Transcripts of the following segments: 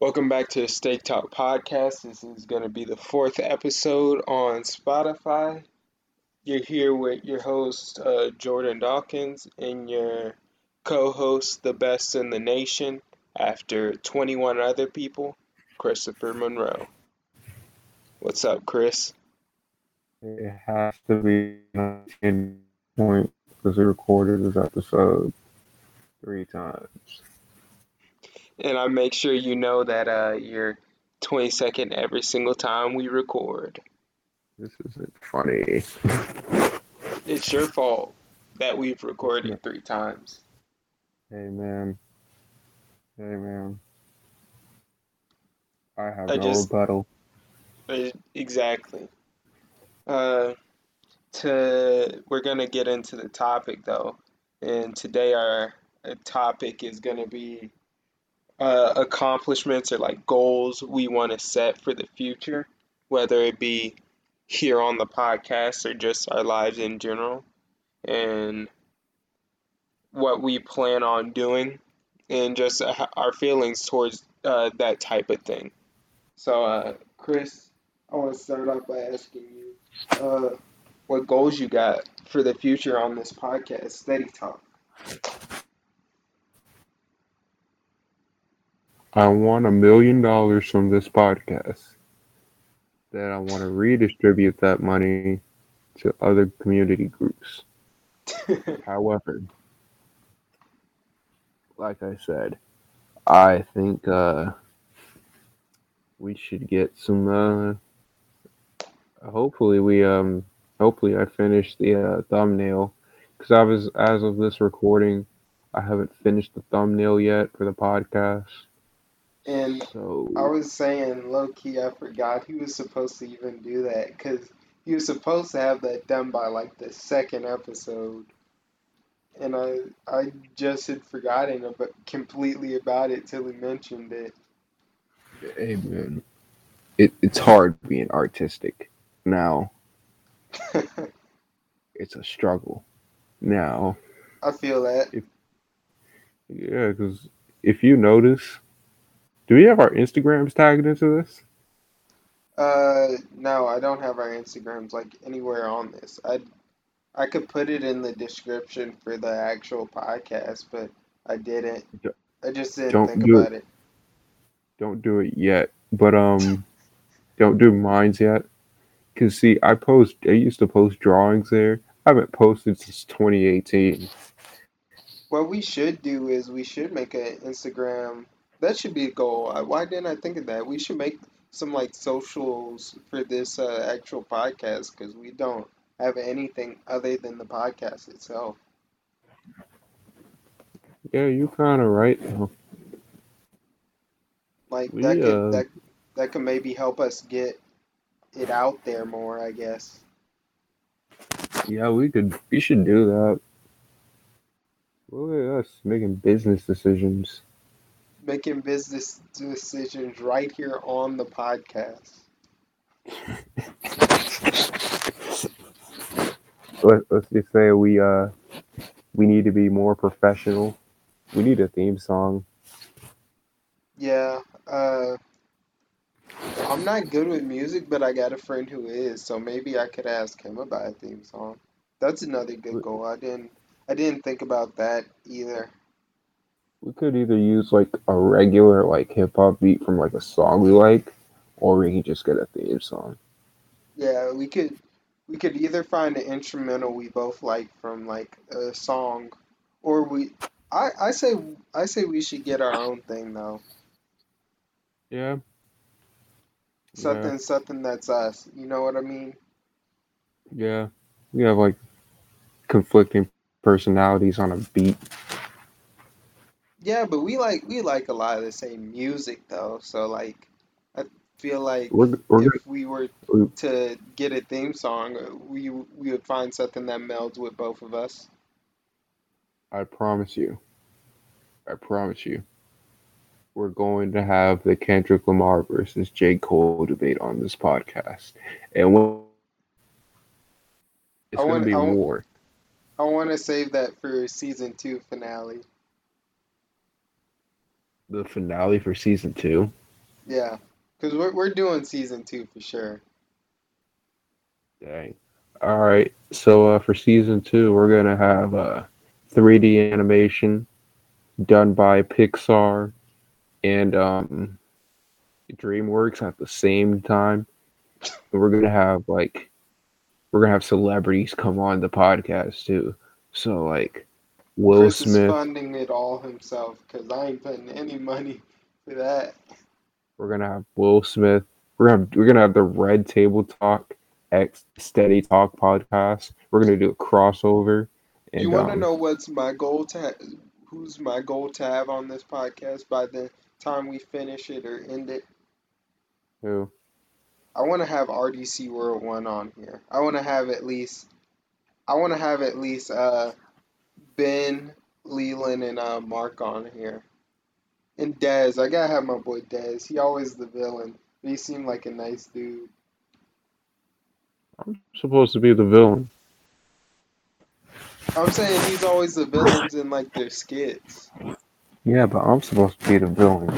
Welcome back to the Steady Talk podcast. This is going to be the fourth episode on Spotify. You're here with your host, uh, Jordan Dawkins, and your co host, the best in the nation, after 21 other people, Christopher Monroe. What's up, Chris? It has to be 10 point because we recorded this episode three times. And I make sure you know that uh, you're 22nd every single time we record. This isn't funny. It's your fault that we've recorded three times. Hey man. Hey man. I have I no just- rebuttal. Exactly. Uh, to we're gonna get into the topic though, and today our uh, topic is gonna be uh, accomplishments or like goals we want to set for the future, whether it be here on the podcast or just our lives in general, and what we plan on doing, and just uh, our feelings towards uh, that type of thing. So, uh, Chris, I want to start off by asking you, uh, what goals you got for the future on this podcast, Steady Talk. I want a million dollars from this podcast. Then I want to redistribute that money to other community groups. However, like I said, I think uh, we should get some. Uh, hopefully, we um, hopefully I finish the uh, thumbnail because I was as of this recording, I haven't finished the thumbnail yet for the podcast. And So I was saying, low key, I forgot he was supposed to even do that because he was supposed to have that done by like the second episode. And I I just had forgotten about, completely about it till he mentioned it. Hey man, it, it's hard being artistic now. It's a struggle now. I feel that. Yeah, because if you notice, do we have our Instagrams tagged into this? Uh, no, I don't have our Instagrams like anywhere on this. I I could put it in the description for the actual podcast, but I didn't. I just didn't don't think do about it. Don't do it yet, but um, don't do mines yet. Cause see, I post. I used to post drawings there. I haven't posted since 2018. What we should do is we should make an Instagram. That should be a goal. Why didn't I think of that? We should make some like socials for this uh, actual podcast because we don't have anything other than the podcast itself. Yeah, you're kind of right. though. Like We, that could uh, that that could maybe help us get it out there more, I guess. Yeah, we could. We should do that. Look at us making business decisions. Making business decisions right here on the podcast. Let, let's just say we uh we need to be more professional. We need a theme song. Yeah, uh, I'm not good with music, but I got a friend who is, so maybe I could ask him about a theme song. That's another good goal. I didn't I didn't think about that either. We could either use like a regular like hip hop beat from like a song we like, or we can just get a theme song. Yeah, we could we could either find an instrumental we both like from like a song, or we I I say I say we should get our own thing though. Yeah. Something something that's us. You know what I mean? Yeah. We have like conflicting personalities on a beat. Yeah, but we like we like a lot of the same music though. So like I feel like We're we're if we were to get a theme song, uh, we we would find something that melds with both of us. I promise you. I promise you. We're going to have the Kendrick Lamar versus J. Cole debate on this podcast. And when it's I going to be I war. I want to save that for season two finale. The finale for season two. Yeah, because we're we're doing season two for sure. Dang. All right. So uh, for season two, we're gonna have uh, 3D animation done by Pixar and um, DreamWorks at the same time. And we're gonna have like we're gonna have celebrities come on the podcast too. So like Will Chris is Smith. funding it all himself because I ain't putting any money for that. We're gonna have Will Smith. We're gonna have, we're gonna have the Red Table Talk X Steady Talk podcast. We're gonna do a crossover. And, You want to um, know what's my goal to ha- who's my goal to have on this podcast by the time we finish it or end it? who? I want to have RDC World One on here. I want to have at least, I want to have at least uh, Ben, Leland, and uh, Mark on here, and Dez. I gotta have my boy Dez. He always the villain, but he seemed like a nice dude. I'm supposed to be the villain. I'm saying he's always the villains in like their skits, Yeah, but I'm supposed to be the villain.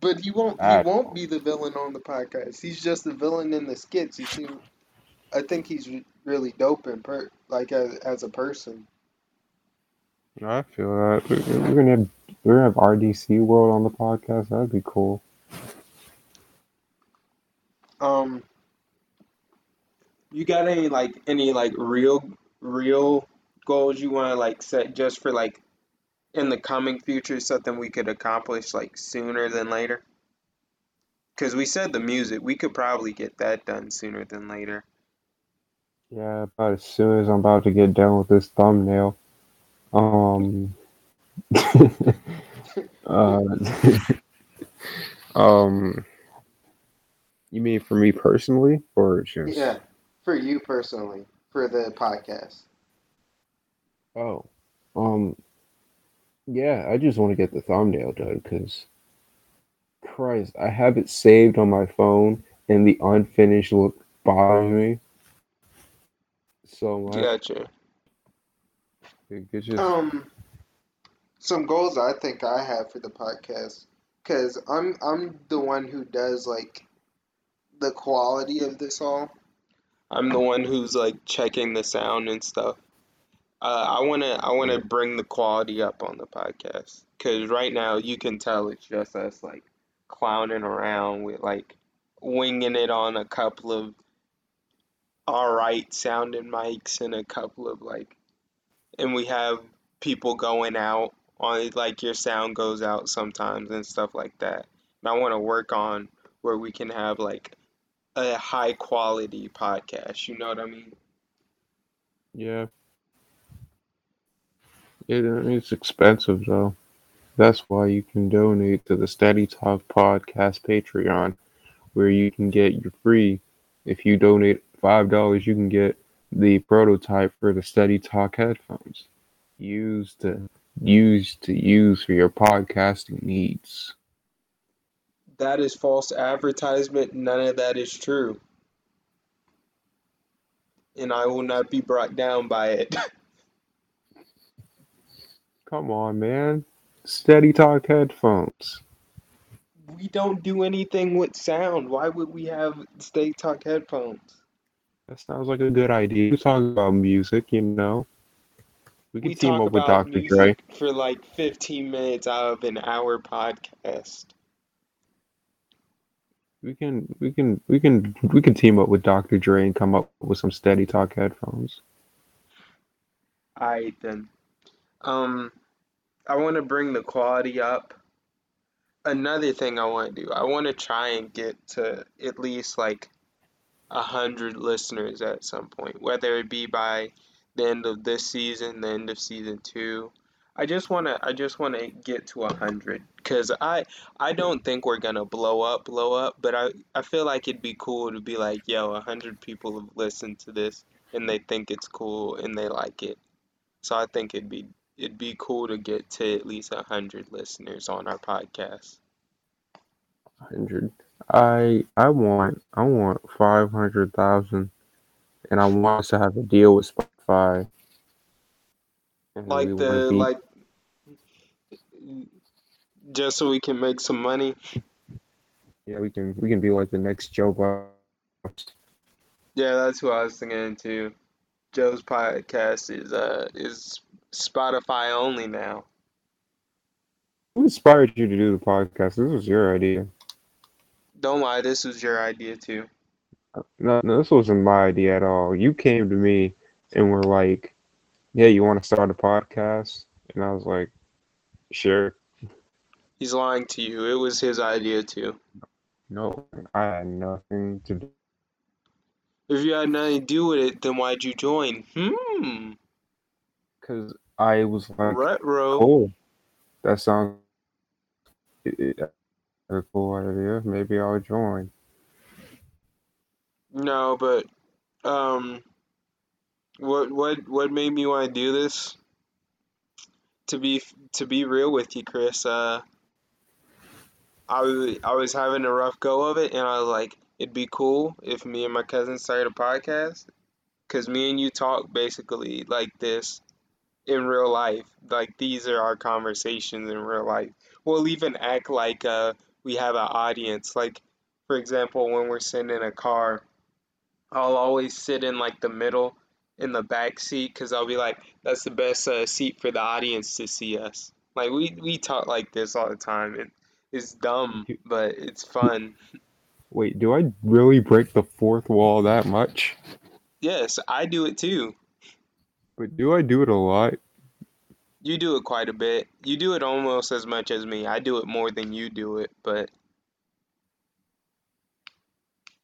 but he won't. He Ah. won't be the villain on the podcast. He's just the villain in the skits. He seem, I think he's really dope in per like as as a person. I feel that We- we're gonna have we're gonna have RDC World on the podcast. That'd be cool. Um, you got any like any like real real goals you want to like set just for like in the coming future, something we could accomplish like sooner than later? Because we said the music, we could probably get that done sooner than later. Yeah, about as soon as I'm about to get done with this thumbnail. Um. uh, um. You mean for me personally, or just? Yeah, for you personally, for the podcast. Oh, um, yeah, I just want to get the thumbnail done because, Christ, I have it saved on my phone and the unfinished look bothering me so much. Gotcha. Um, some goals I think I have for the podcast, because I'm I'm the one who does like the quality of this all. I'm the one who's like checking the sound and stuff. Uh, I wanna I wanna bring the quality up on the podcast, because right now you can tell it's just us like clowning around with like winging it on a couple of alright sounding mics and a couple of like and we have people going out on like your sound goes out sometimes and stuff like that. And I want to work on where we can have like a high quality podcast. You know what I mean? yeah. It, uh, it's expensive though. That's why you can donate to the Steady Talk Podcast Patreon, where you can get your free. If you donate five dollars, you can get the prototype for the Steady Talk headphones, used to use to use for your podcasting needs. That is false advertisement. None of that is true. And I will not be brought down by it. Come on, man. Steady Talk headphones. we don't do anything with sound. Why would we have Steady Talk headphones? That sounds like a good idea. We talk about music, you know. We can We team up with Dr. Dre. for like 15 minutes out of an hour podcast. We can we can we can we can team up with Dr. Dre and come up with some steady talk headphones. Alright then. Um, I want to bring the quality up. Another thing I want to do, I want to try and get to at least like a hundred listeners at some point, whether it be by the end of this season, the end of season two. I just want to, I just want to get to a hundred, cause I, I don't think we're gonna blow up, blow up, but I, I feel like it'd be cool to be like, yo, a hundred people have listened to this and they think it's cool and they like it. So I think it'd be it'd be cool to get to at least a hundred listeners on our podcast. Hundred. I I want I want five hundred thousand, and I want us to have a deal with Spotify. And Like the be- like just so we can make some money. Yeah, we can we can be like the next Joe. Yeah, that's what I was thinking too. Joe's podcast is uh is Spotify only now. Who inspired you to do the podcast? This was your idea. Don't lie, this was your idea too. No, no, this wasn't my idea at all. You came to me and were like, "Yeah, you want to start a podcast?" And I was like, "Sure." He's lying to you. It was his idea too. No, I had nothing to do. If you had nothing to do with it, then why'd you join? Hmm. Cause I was like, Retro. "Cool, that sounds it, it- a cool idea. Maybe I'll join." No, but um, what what what made me want to do this? To be to be real with you, Chris, uh, I was I was having a rough go of it, and I was like, it'd be cool if me and my cousin started a podcast, cause me and you talk basically like this in real life. Like these are our conversations in real life. We'll even act like uh we have an audience. Like for example, when we're sitting in a car. I'll always sit in like the middle in the back seat because I'll be like, that's the best uh, seat for the audience to see us. Like we we talk like this all the time. It, it's dumb, but it's fun. Wait, do I really break the fourth wall that much? Yes, I do it too. But do I do it a lot? You do it quite a bit. You do it almost as much as me. I do it more than you do it, but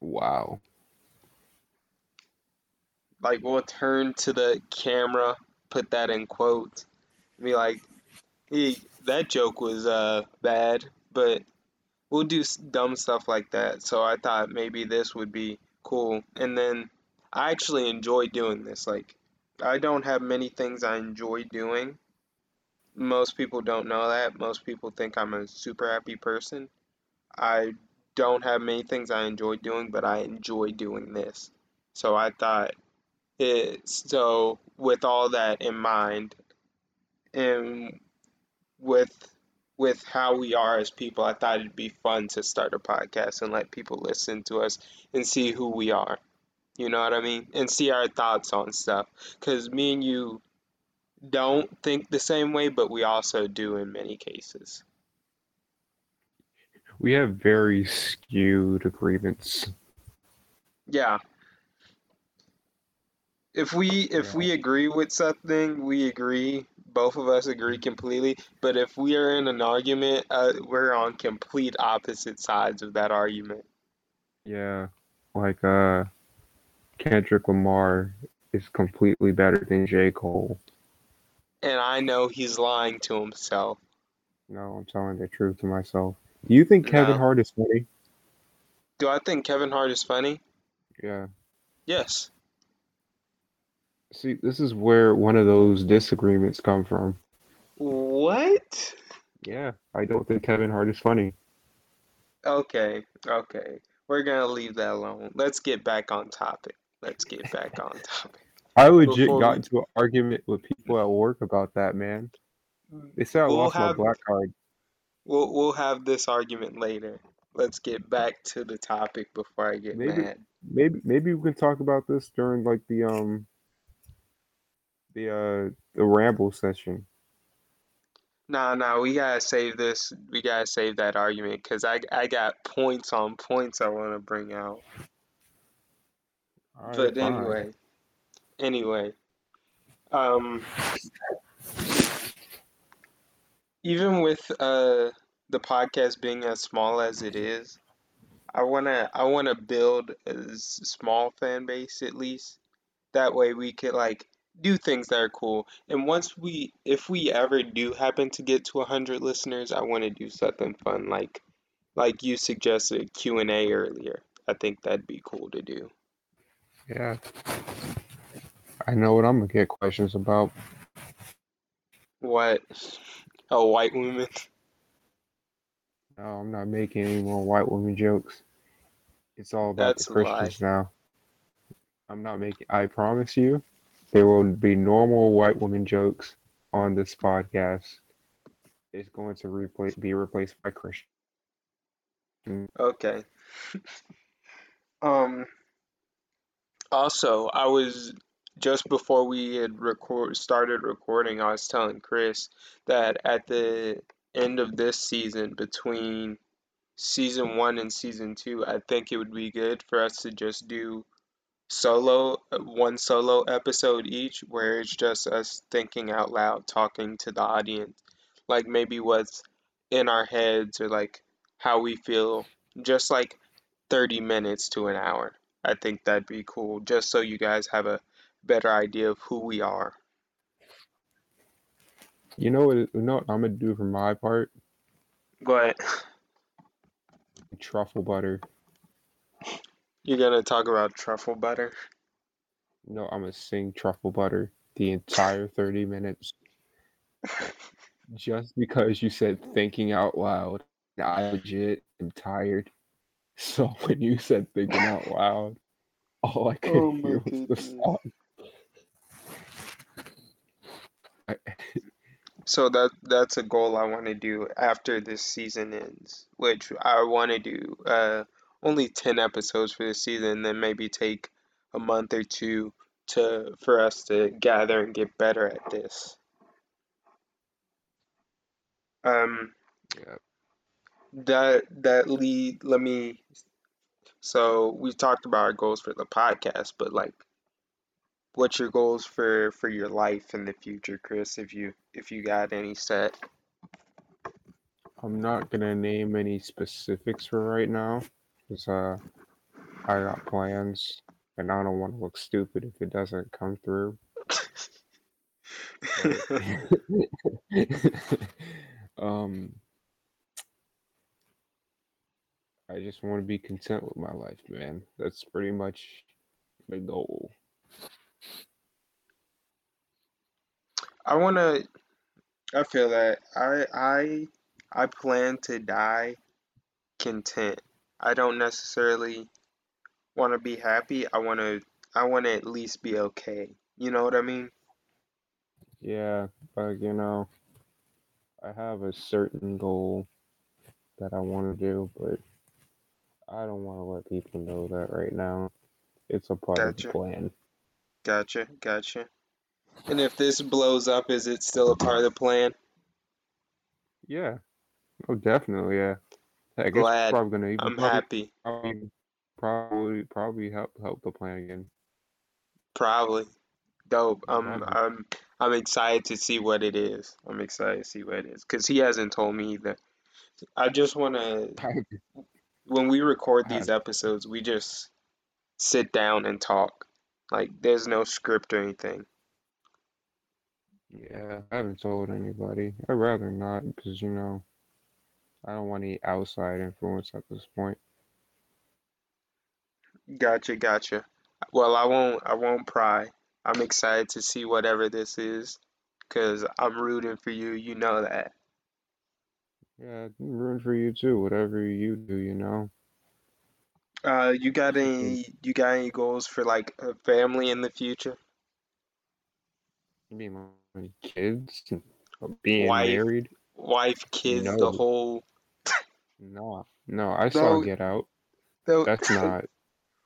Wow. like we'll turn to the camera, put that in quotes, be like, hey, that joke was uh bad, but we'll do dumb stuff like that. So I thought maybe this would be cool. And then I actually enjoy doing this. Like I don't have many things I enjoy doing. Most people don't know that. Most people think I'm a super happy person. I don't have many things I enjoy doing, but I enjoy doing this. So I thought it, so with all that in mind, and with with how we are as people, I thought it'd be fun to start a podcast and let people listen to us and see who we are. You know what I mean? And see our thoughts on stuff. Because me and you don't think the same way, but we also do in many cases. We have very skewed agreements. Yeah. If we if Yeah. we agree with something, we agree. Both of us agree completely. But if we are in an argument, uh, we're on complete opposite sides of that argument. Yeah. Like uh Kendrick Lamar is completely better than J. Cole. And I know he's lying to himself. No, I'm telling the truth to myself. Do you think Kevin No. Hart is funny? Do I think Kevin Hart is funny? Yeah. Yes. See, this is where one of those disagreements come from. What? Yeah, I don't think Kevin Hart is funny. Okay, okay. We're gonna leave that alone. Let's get back on topic. Let's get back on topic. I legit Before got we- into an argument with people at work about that, man. They said I We'll lost my black card. We'll we'll have this argument later. Let's get back to the topic before I get Maybe- mad. Maybe maybe we can talk about this during like the um the uh the ramble session. Nah, nah, we gotta save this. We gotta save that argument because I I got points on points I want to bring out. All right, But anyway, anyway, um, even with uh the podcast being as small as it is, I wanna I wanna build a small fan base at least. That way we could like do things that are cool. And once we, if we ever do happen to get to hundred listeners, I want to do something fun like like you suggested Q and A earlier. I think that'd be cool to do. Yeah. I know what I'm gonna get questions about. What? A white woman? No, I'm not making any more white woman jokes. It's all about That's the. Christians now. I'm not making. I promise you, there will be normal white woman jokes on this podcast. It's going to replace be replaced by Christian. Okay. um. Also, I was just before we had record started recording, I was telling Chris that at the end of this season, between season one and season two, I think it would be good for us to just do solo one solo episode each where it's just us thinking out loud talking to the audience. Like maybe what's in our heads or like how we feel just like 30 minutes to an hour. I think that'd be cool just so you guys have a better idea of who we are You know what? You know what I'm gonna do for my part? go ahead Truffle butter. you're gonna talk about truffle butter No, I'm gonna sing truffle butter the entire 30 minutes just because you said thinking out loud. I legit am tired. So when you said thinking out loud, all I could Oh hear was the song. I, So that that's a goal I want to do after this season ends, which I want to do uh only 10 episodes for this season, then maybe take a month or two to for us to gather and get better at this. Um yeah, that that lead let me so we've talked about our goals for the podcast, but like what's your goals for for your life in the future, Chris, if you if you got any set? I'm not gonna name any specifics for right now because uh, I got plans and I don't want to look stupid if it doesn't come through. um, I just want to be content with my life, man. That's pretty much the goal. I want to I feel that I I I plan to die content. I don't necessarily want to be happy. I want to I want to at least be okay. You know what I mean? Yeah, but you know, I have a certain goal that I want to do, but I don't want to let people know that right now. It's a part of the Gotcha. plan. Gotcha. Gotcha. And if this blows up, is it still a part of the plan? Yeah. Oh, definitely. Yeah. Heck, it's Glad. probably gonna even I'm probably, happy. probably probably probably help help the plan again. Probably. Dope. I'm I'm I'm excited to see what it is. I'm excited to see what it is because he hasn't told me either. I just want to when we record these episodes, we just sit down and talk. Like there's no script or anything. Yeah, I haven't told anybody. I'd rather not because you know, I don't want any outside influence at this point. Gotcha, gotcha. Well, I won't I won't pry. I'm excited to see whatever this is because I'm rooting for you. You know that. Yeah, I'm rooting for you too. Whatever you do, you know. Uh, you got any you got any goals for like a family in the future? You mean kids being Wife. married? Wife, kids, the whole. No, no. I saw No. Get Out. No, That's not.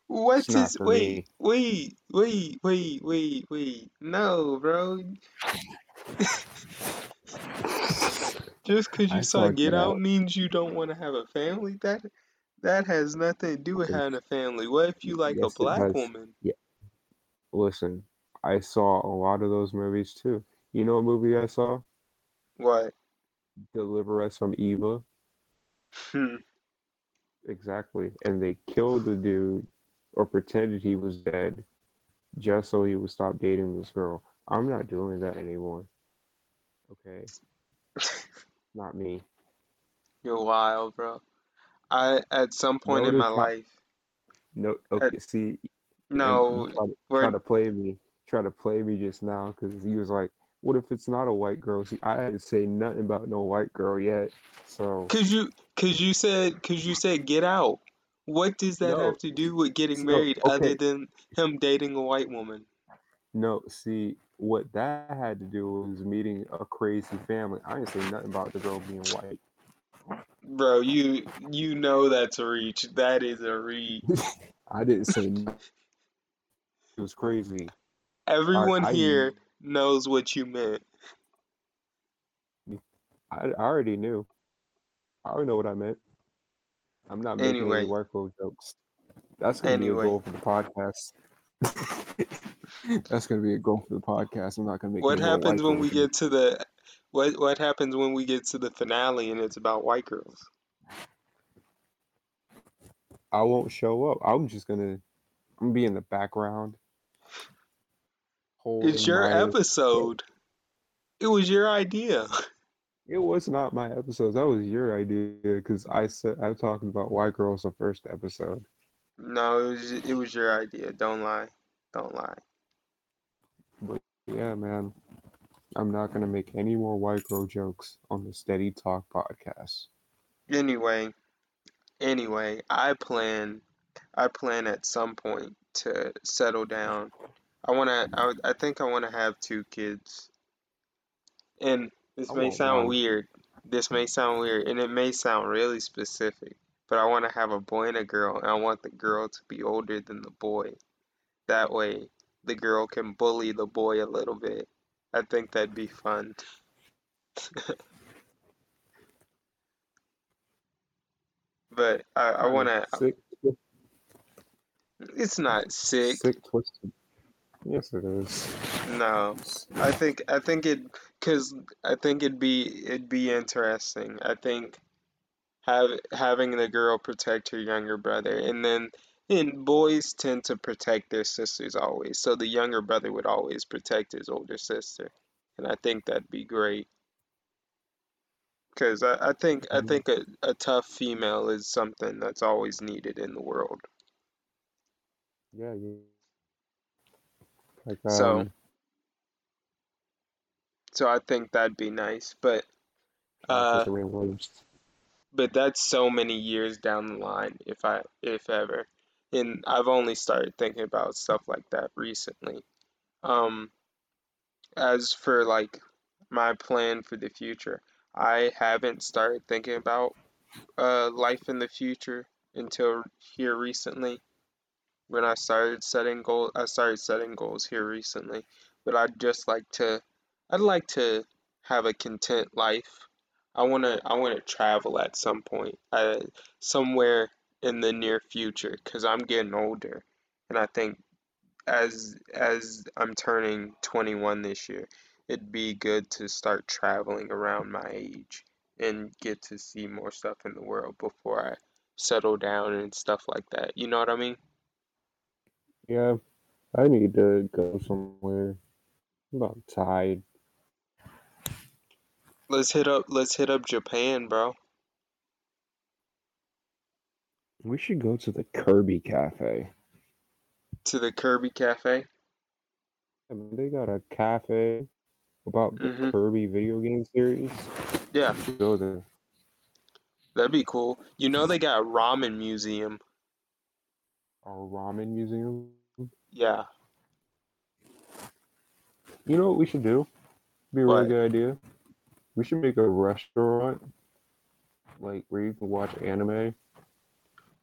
What It's not is for wait, me. wait, wait, wait, wait, wait. No, bro. Just because you I saw Get Out Out. means you don't want to have a family? That that has nothing to do with having a family. What if you like Yes, a black has. woman? Listen, I saw a lot of those movies too. You know what movie I saw? What? Deliver Us from Eva. Hmm. Exactly. And they killed the dude or pretended he was dead just so he would stop dating this girl. I'm not doing that anymore. Okay. Not me. You're wild, bro. I at some point in my how- life. No, okay, see, and No, try to, try to play me, try to play me just now because he was like, "What if it's not a white girl?" See, I didn't say nothing about no white girl yet, so cause you cause you said cause you said get out. What does that No, have to do with getting no, married other than him dating a white woman? no. See, what that had to do was meeting a crazy family. I didn't say nothing about the girl being white. Bro, you you know that's a reach. That is a reach. I didn't say no. it was crazy. Everyone I- here knows what you meant. I, I already knew. I already know what I meant. I'm not making Anyway. any white girl jokes. That's gonna Anyway. be a goal for the podcast. That's gonna be a goal for the podcast. I'm not gonna make. What happens when we get to the what what happens when we get to the finale and it's about white girls? I won't show up. I'm just gonna. I'm gonna be in the background. It's your my- episode. It was your idea. It was not my episode. That was your idea because I said I'm talking about white girls the first episode. No, it was it was your idea. Don't lie. Don't lie. But yeah, man. I'm not gonna make any more white girl jokes on the Steady Talk podcast. Anyway, anyway, I plan I plan at some point to settle down. I want to I, would- I think I want to have two kids. And this I may want sound one. weird. This may sound weird and it may sound really specific, but I want to have a boy and a girl and I want the girl to be older than the boy. That way the girl can bully the boy a little bit. I think that'd be fun. But I, I want to Sick, It's not sick. sick, twisted. Yes, it is. No, I think I think it because I think it'd be it'd be interesting. I think have having the girl protect her younger brother, and then and boys tend to protect their sisters always. So the younger brother would always protect his older sister, and I think that'd be great. Because I, I think I Mhm. think a, a tough female is something that's always needed in the world. Yeah, yeah. Like So- um, So I think that'd be nice, but. Uh, think of real words. but that's so many years down the line if I if ever. And I've only started thinking about stuff like that recently. Um as for like my plan for the future, I haven't started thinking about uh life in the future until here recently. When I started setting goals, I started setting goals here recently. But I'd just like to I'd like to have a content life. I wanna I wanna travel at some point, uh, somewhere in the near future, cause I'm getting older, and I think as as I'm turning 21 this year, it'd be good to start traveling around my age and get to see more stuff in the world before I settle down and stuff like that. You know what I mean? Yeah, I need to go somewhere. I'm about tired. Let's hit up let's hit up Japan, bro. We should go to the Kirby Cafe. To the Kirby Cafe. I mean, they got a cafe about the Mhm. Kirby video game series. Yeah, We go there. that'd be cool. You know they got a ramen museum. A ramen museum. Yeah. You know what we should do? Be a really What? good idea. We should make a restaurant, like where you can watch anime.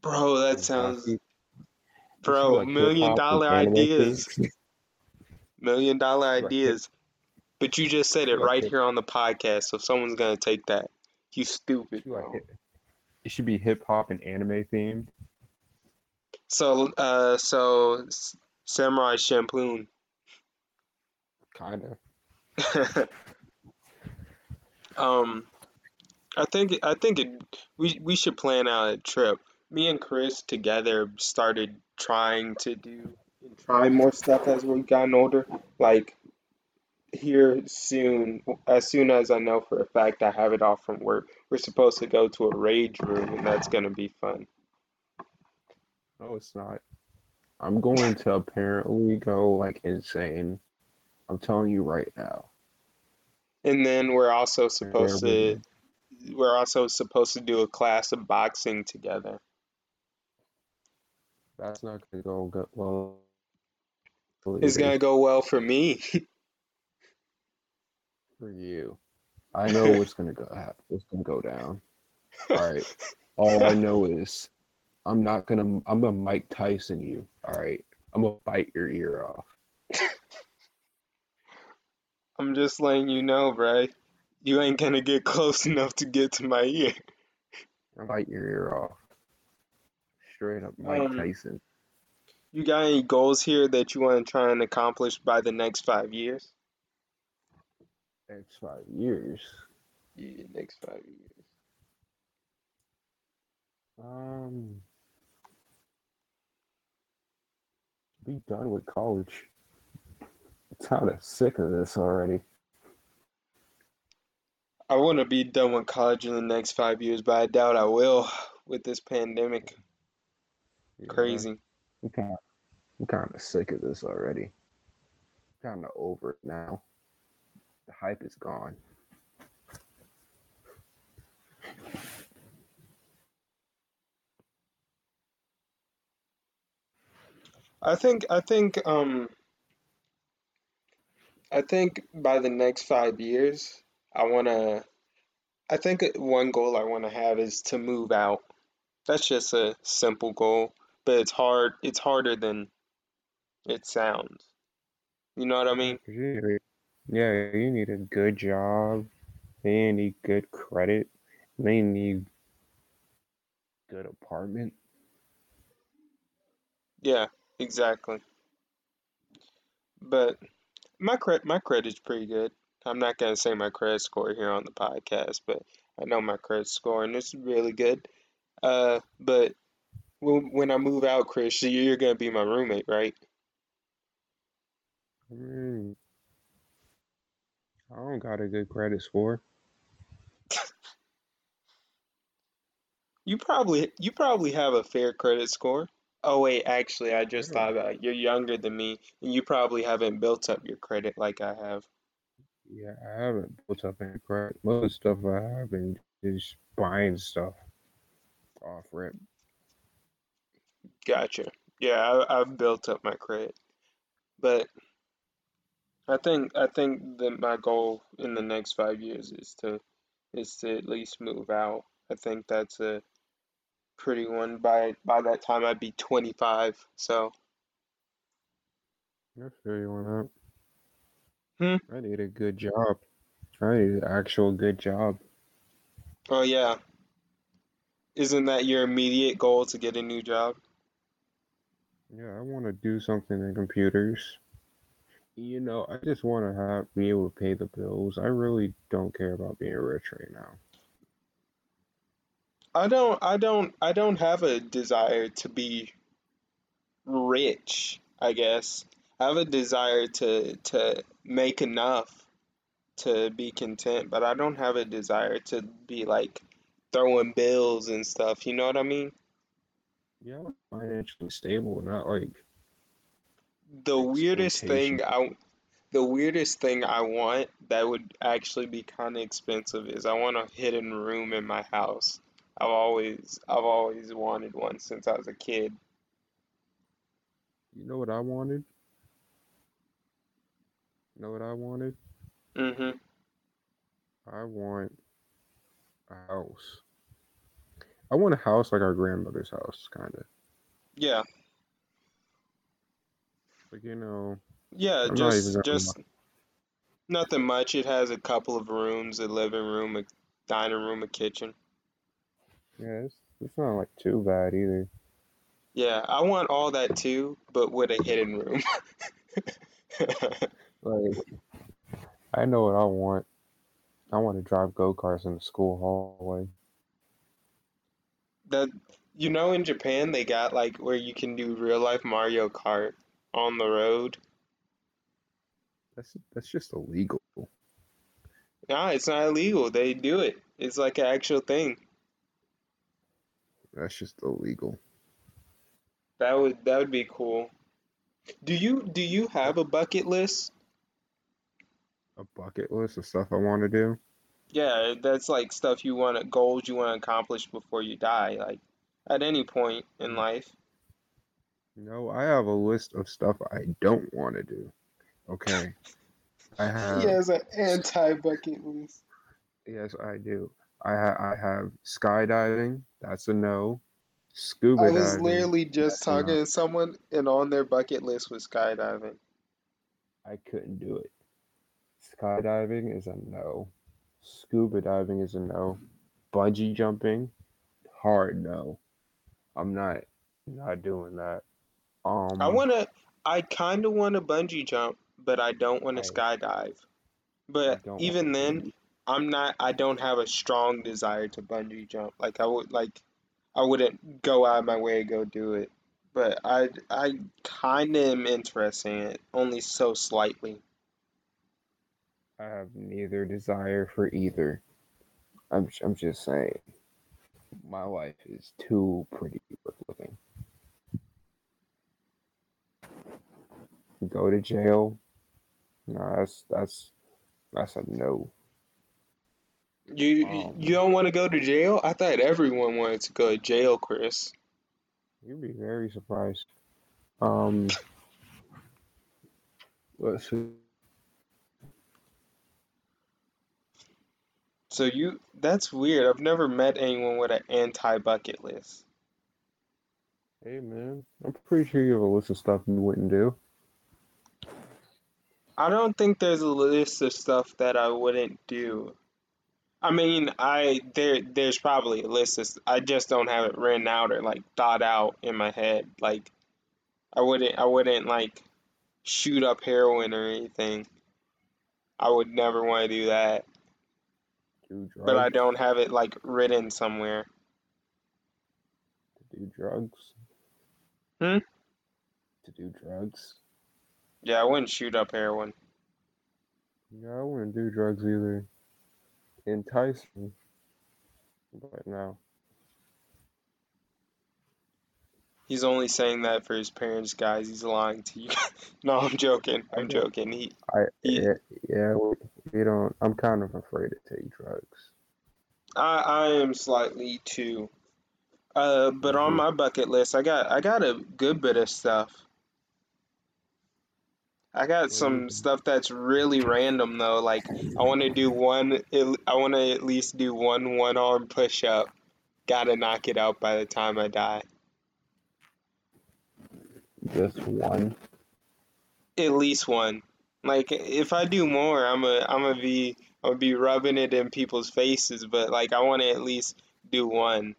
Bro, that sounds hockey. It should be, bro, million dollar ideas. Million dollar ideas. But you just said it right here on the podcast, so someone's gonna take that. You stupid, should be like bro. It should be hip hop and anime themed. So, uh, so S- Samurai Champloo. Kinda. um, I think I think it, we we should plan out a trip. Me and Chris together started trying to do and try more stuff as we've gotten older. Like here soon, as soon as I know for a fact I have it off from work, we're supposed to go to a rage room, and that's gonna be fun. No, it's not. I'm going to apparently go like insane. I'm telling you right now. And then we're also supposed to we're also supposed to do a class of boxing together. That's not gonna go good. Well, It's gonna go well for me. for you. I know what's gonna go happen. What's gonna go down. All right. All I know is I'm not gonna. I'm gonna Mike Tyson you. All right. I'm gonna bite your ear off. I'm just letting you know, bro. You ain't gonna get close enough to get to my ear. I'll bite your ear off. Straight up Mike Um, Tyson. You got any goals here that you want to try and accomplish by the next five years? Next five years. Yeah, next five years. Um. Be done with college. I'm kind of sick of this already. I want to be done with college in the next five years, but I doubt I will with this pandemic. Yeah, Crazy. I'm kind of, I'm kind of sick of this already. Kind of over it now. The hype is gone. I think I think um I think by the next five years, I want to. I think one goal I want to have is to move out. That's just a simple goal, but it's hard. It's harder than it sounds. You know what I mean? 'Cause you need a- yeah, you need a good job. They need good credit. They need good apartment. Yeah, exactly. But my credit my credit's pretty good. I'm not gonna say my credit score here on the podcast, but I know my credit score and it's really good. Uh, but when when I move out, Chris, you're gonna be my roommate, right? Mm, I don't got a good credit score. You probably you probably have a fair credit score. Oh wait, actually, I just thought about it. You're younger than me, and you probably haven't built up your credit like I have. Yeah, I haven't built up any credit. Most of the stuff I have been just buying stuff off rip. Gotcha. Yeah, I, I've built up my credit, but I think I think that my goal in the next five years is to is to at least move out. I think that's a pretty one. By by that time, I'd be 25. So, I feel you on that. Hmm? I need a good job. I need an actual good job. oh yeah, isn't that your immediate goal to get a new job? Yeah, I want to do something in computers. You know, I just want to have be able to pay the bills. I really don't care about being rich right now. I don't I don't I don't have a desire to be rich, I guess. I have a desire to to make enough to be content, but I don't have a desire to be like throwing bills and stuff. You know what I mean? Yeah, financially stable, not like The weirdest thing I the weirdest thing I want that would actually be kind of expensive is I want a hidden room in my house. I've always I've always wanted one since I was a kid. You know what I wanted? You know what I wanted? hmm I want a house. I want a house like our grandmother's house, kind of. Yeah. Like you know, Yeah, I'm just just nothing much. It has a couple of rooms, a living room, a dining room, a kitchen. Yeah, it's, it's not like too bad either. Yeah, I want all that too, but with a hidden room. Like, I know what I want. I want to drive go karts in the school hallway. That you know in Japan they got like where you can do real life Mario Kart on the road. That's that's just illegal. Nah, it's not illegal. They do it. It's like an actual thing. That's just illegal. That would that would be cool. Do you do you have a bucket list? A bucket list of stuff I want to do. Yeah, that's like stuff you want to, goals you want to accomplish before you die, like at any point in mm. life. No, I have a list of stuff I don't want to do. Okay. I have He has an anti bucket list. yes, I do. I ha- I have skydiving. That's a no. Scuba diving. I was diving. literally just that's a no. talking to someone, and on their bucket list was skydiving. I couldn't do it. Skydiving is a no. Scuba diving is a no. Bungee jumping, hard no. I'm not not doing that. Um, I wanna, I kind of want to bungee jump, but I don't want to skydive. But even then, I'm not. I don't have a strong desire to bungee jump. Like I would, like I wouldn't go out of my way to go do it. But I, I kind of am interested in it, only so slightly. I have neither desire for either. I'm I'm just saying, my life is too pretty worth living. Go to jail? No, that's that's that's a no. You, Um, you don't want to go to jail? I thought everyone wanted to go to jail, Chris. You'd be very surprised. Um, let's see. So you, that's weird. I've never met anyone with an anti-bucket list. Hey man, I'm pretty sure you have a list of stuff you wouldn't do. I don't think there's a list of stuff that I wouldn't do. I mean, I there there's probably a list of, I just don't have it written out or like thought out in my head. Like I wouldn't I wouldn't like shoot up heroin or anything. I would never want to do that, Do drugs. but I don't have it like written somewhere. To do drugs. Hmm? To do drugs. Yeah, I wouldn't shoot up heroin. Yeah, I wouldn't do drugs either. Entice me. But no. He's only saying that for his parents, guys. He's lying to you. No, I'm joking. I'm joking. He I He- yeah, yeah we, we don't I'm kind of afraid to take drugs. I I am slightly too. Uh, but on Mhm. my bucket list, I got I got a good bit of stuff. I got some stuff that's really random though. Like I want to do one. I want to at least do one one arm push up. Gotta knock it out by the time I die. Just one. At least one. Like if I do more, I'm a I'm gonna be I'm gonna be rubbing it in people's faces. But like I want to at least do one.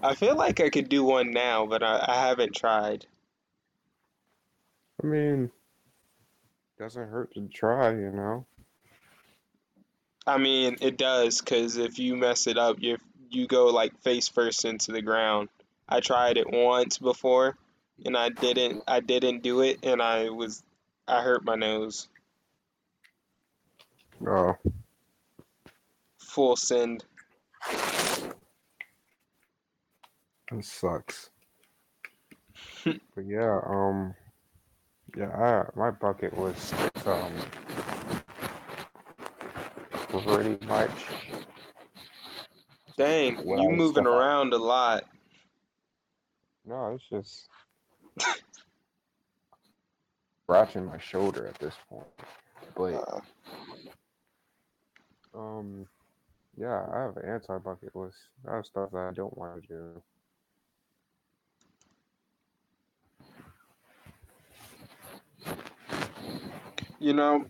I feel like I could do one now, but I, I haven't tried. I mean doesn't hurt to try, you know. I mean, it does, because if you mess it up, you you go like face first into the ground. I tried it once before, and I didn't I didn't do it, and I was I hurt my nose. Oh. Full send. That sucks. but yeah, um, yeah, I, my bucket was um pretty much Dang, What you moving around a lot. no, it's just scratching my shoulder at this point. But Uh, um, yeah, I have an anti bucket list. I have stuff that I don't want to do. You know,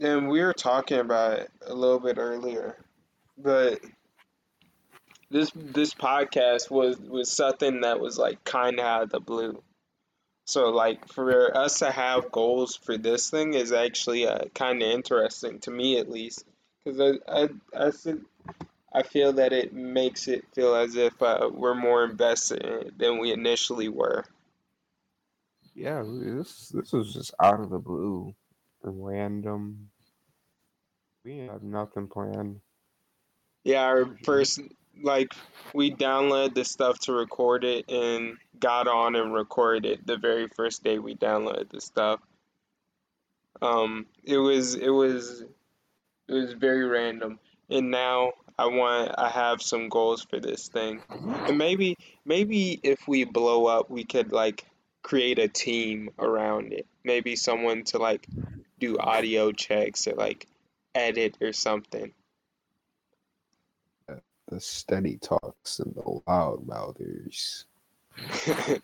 and we were talking about it a little bit earlier, but this this podcast was was something that was like kind of out of the blue. So like for us to have goals for this thing is actually uh, kind of interesting to me at least because I I I, I feel that it makes it feel as if uh, we're more invested than we initially were. Yeah, this this was just out of the blue, random. We have nothing planned. Yeah, our first like we downloaded the stuff to record it and got on and recorded it the very first day we downloaded the stuff. Um, it was it was it was very random, and now I want I have some goals for this thing, and maybe maybe if we blow up, we could like create a team around it. Maybe someone to like do audio checks or like edit or something. the steady talks and the loud mouthers.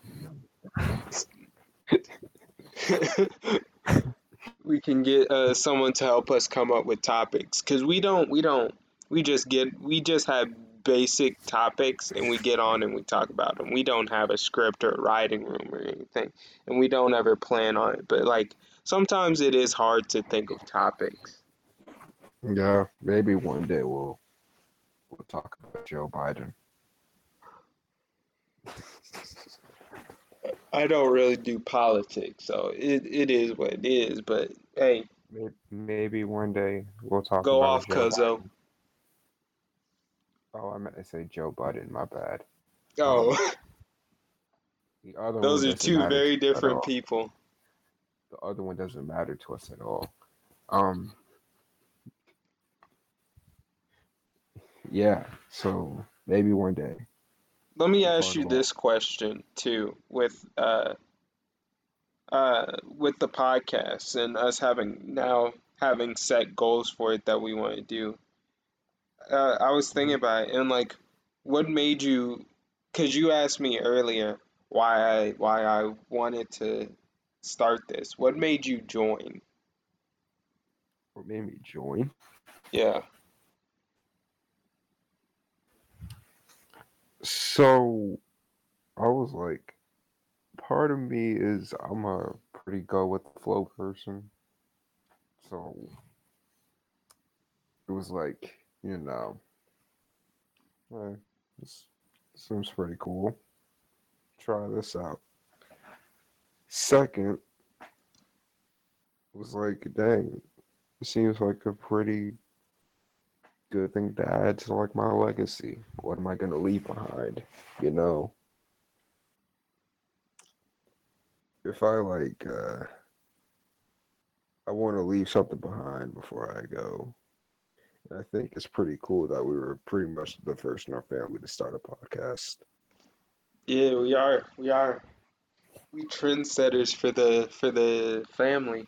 we can get uh, someone to help us come up with topics because we don't we don't we just get we just have basic topics and we get on and we talk about them we don't have a script or a writing room or anything and we don't ever plan on it but like sometimes it is hard to think of topics Yeah, maybe one day we'll we'll talk about Joe Biden. i don't really do politics so it, it is what it is but hey Maybe, maybe one day we'll talk go about off Joe cuzzo Biden. Oh, I meant to say Joe Biden. My bad. oh The other those are two very to us at different people The other one doesn't matter to us at all. Um. Yeah. So maybe one day. Let me ask you this question too, with uh, uh, with the podcast and us having now having set goals for it that we want to do. Uh, I was thinking about it and like, what made you? Because you asked me earlier why I why I wanted to start this. What made you join? What made me join? Yeah. So I was like, part of me is I'm a pretty go with the flow person. So it was like, you know, eh, this seems pretty cool. Try this out. Second was like, dang, it seems like a pretty good thing to add to like my legacy. What am I gonna leave behind? You know? If I like uh I wanna leave something behind before I go. I think it's pretty cool that we were pretty much the first in our family to start a podcast. Yeah, we are. We are. We trendsetters for the for the family.